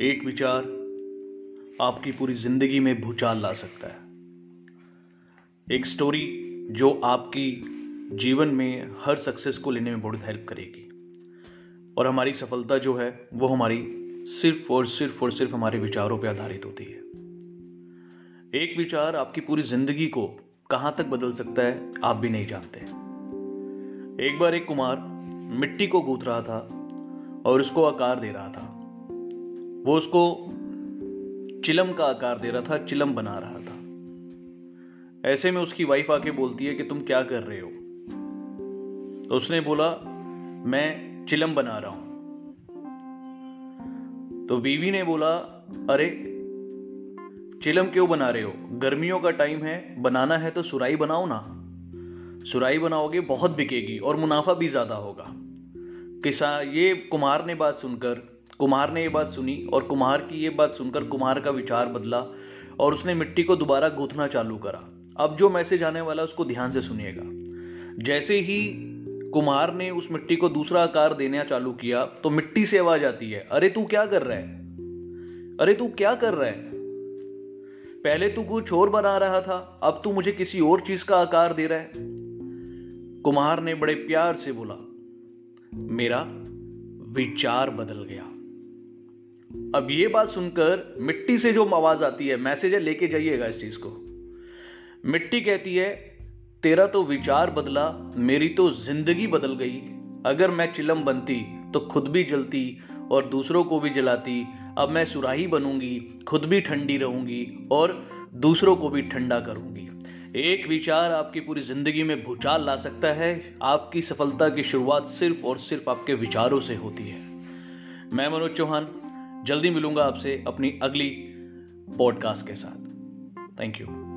एक विचार आपकी पूरी ज़िंदगी में भूचाल ला सकता है। एक स्टोरी जो आपकी जीवन में हर सक्सेस को लेने में बहुत हेल्प करेगी। और हमारी सफलता जो है, वो हमारी सिर्फ़ और सिर्फ़ और सिर्फ़ हमारे विचारों पर आधारित होती है। एक विचार आपकी पूरी ज़िंदगी को कहाँ तक बदल सकता है, आप भी नहीं जानते। एक बार एक कुमार मिट्टी को गूंथ रहा था और उसको आकार दे रहा था। वो उसको चिलम का आकार दे रहा था, चिलम बना रहा था। ऐसे में उसकी वाइफ आके बोलती है कि तुम क्या कर रहे हो? तो उसने बोला, मैं चिलम बना रहा हूँ। तो बीवी ने बोला, अरे, चिलम क्यों बना रहे हो? गर्मियों का टाइम है, बनाना है तो सुराई बनाओ ना। सुराई बनाओगे बहुत बिकेगी और मुनाफा भी ज़्यादा होगा। किसान ये कुमार ने बात सुनकर कुमार ने ये बात सुनी और कुमार की ये बात सुनकर कुमार का विचार बदला और उसने मिट्टी को दोबारा गूंथना चालू करा। अब जो मैसेज आने वाला उसको ध्यान से सुनिएगा। जैसे ही कुमार ने उस मिट्टी को दूसरा आकार देना चालू किया तो मिट्टी से आवाज़ आती है, अरे तू क्या कर रहा है? अरे तू क्या कर रहा है? पहले तू कुछ और बना रहा था, अब तू मुझे किसी और चीज़ का आकार दे रहा है। कुमार ने बड़े प्यार से बोला, मेरा विचार बदल गया। अब ये बात सुनकर मिट्टी से जो आवाज़ आती है, मैसेज है, लेके जाइएगा इस चीज़ को। मिट्टी कहती है, तेरा तो विचार बदला, मेरी तो ज़िंदगी बदल गई। अगर मैं चिलम बनती तो खुद भी जलती और दूसरों को भी जलाती। अब मैं सुराही बनूँगी, खुद भी ठंडी रहूँगी और दूसरों को भी ठंडा करूँगी। एक विचार आपकी पूरी ज़िंदगी में भूचाल ला सकता है। आपकी सफलता की शुरुआत सिर्फ़ और सिर्फ़ आपके विचारों से होती है। मैं मनोज चौहान जल्दी मिलूँगा आपसे अपनी अगली पॉडकास्ट के साथ। Thank you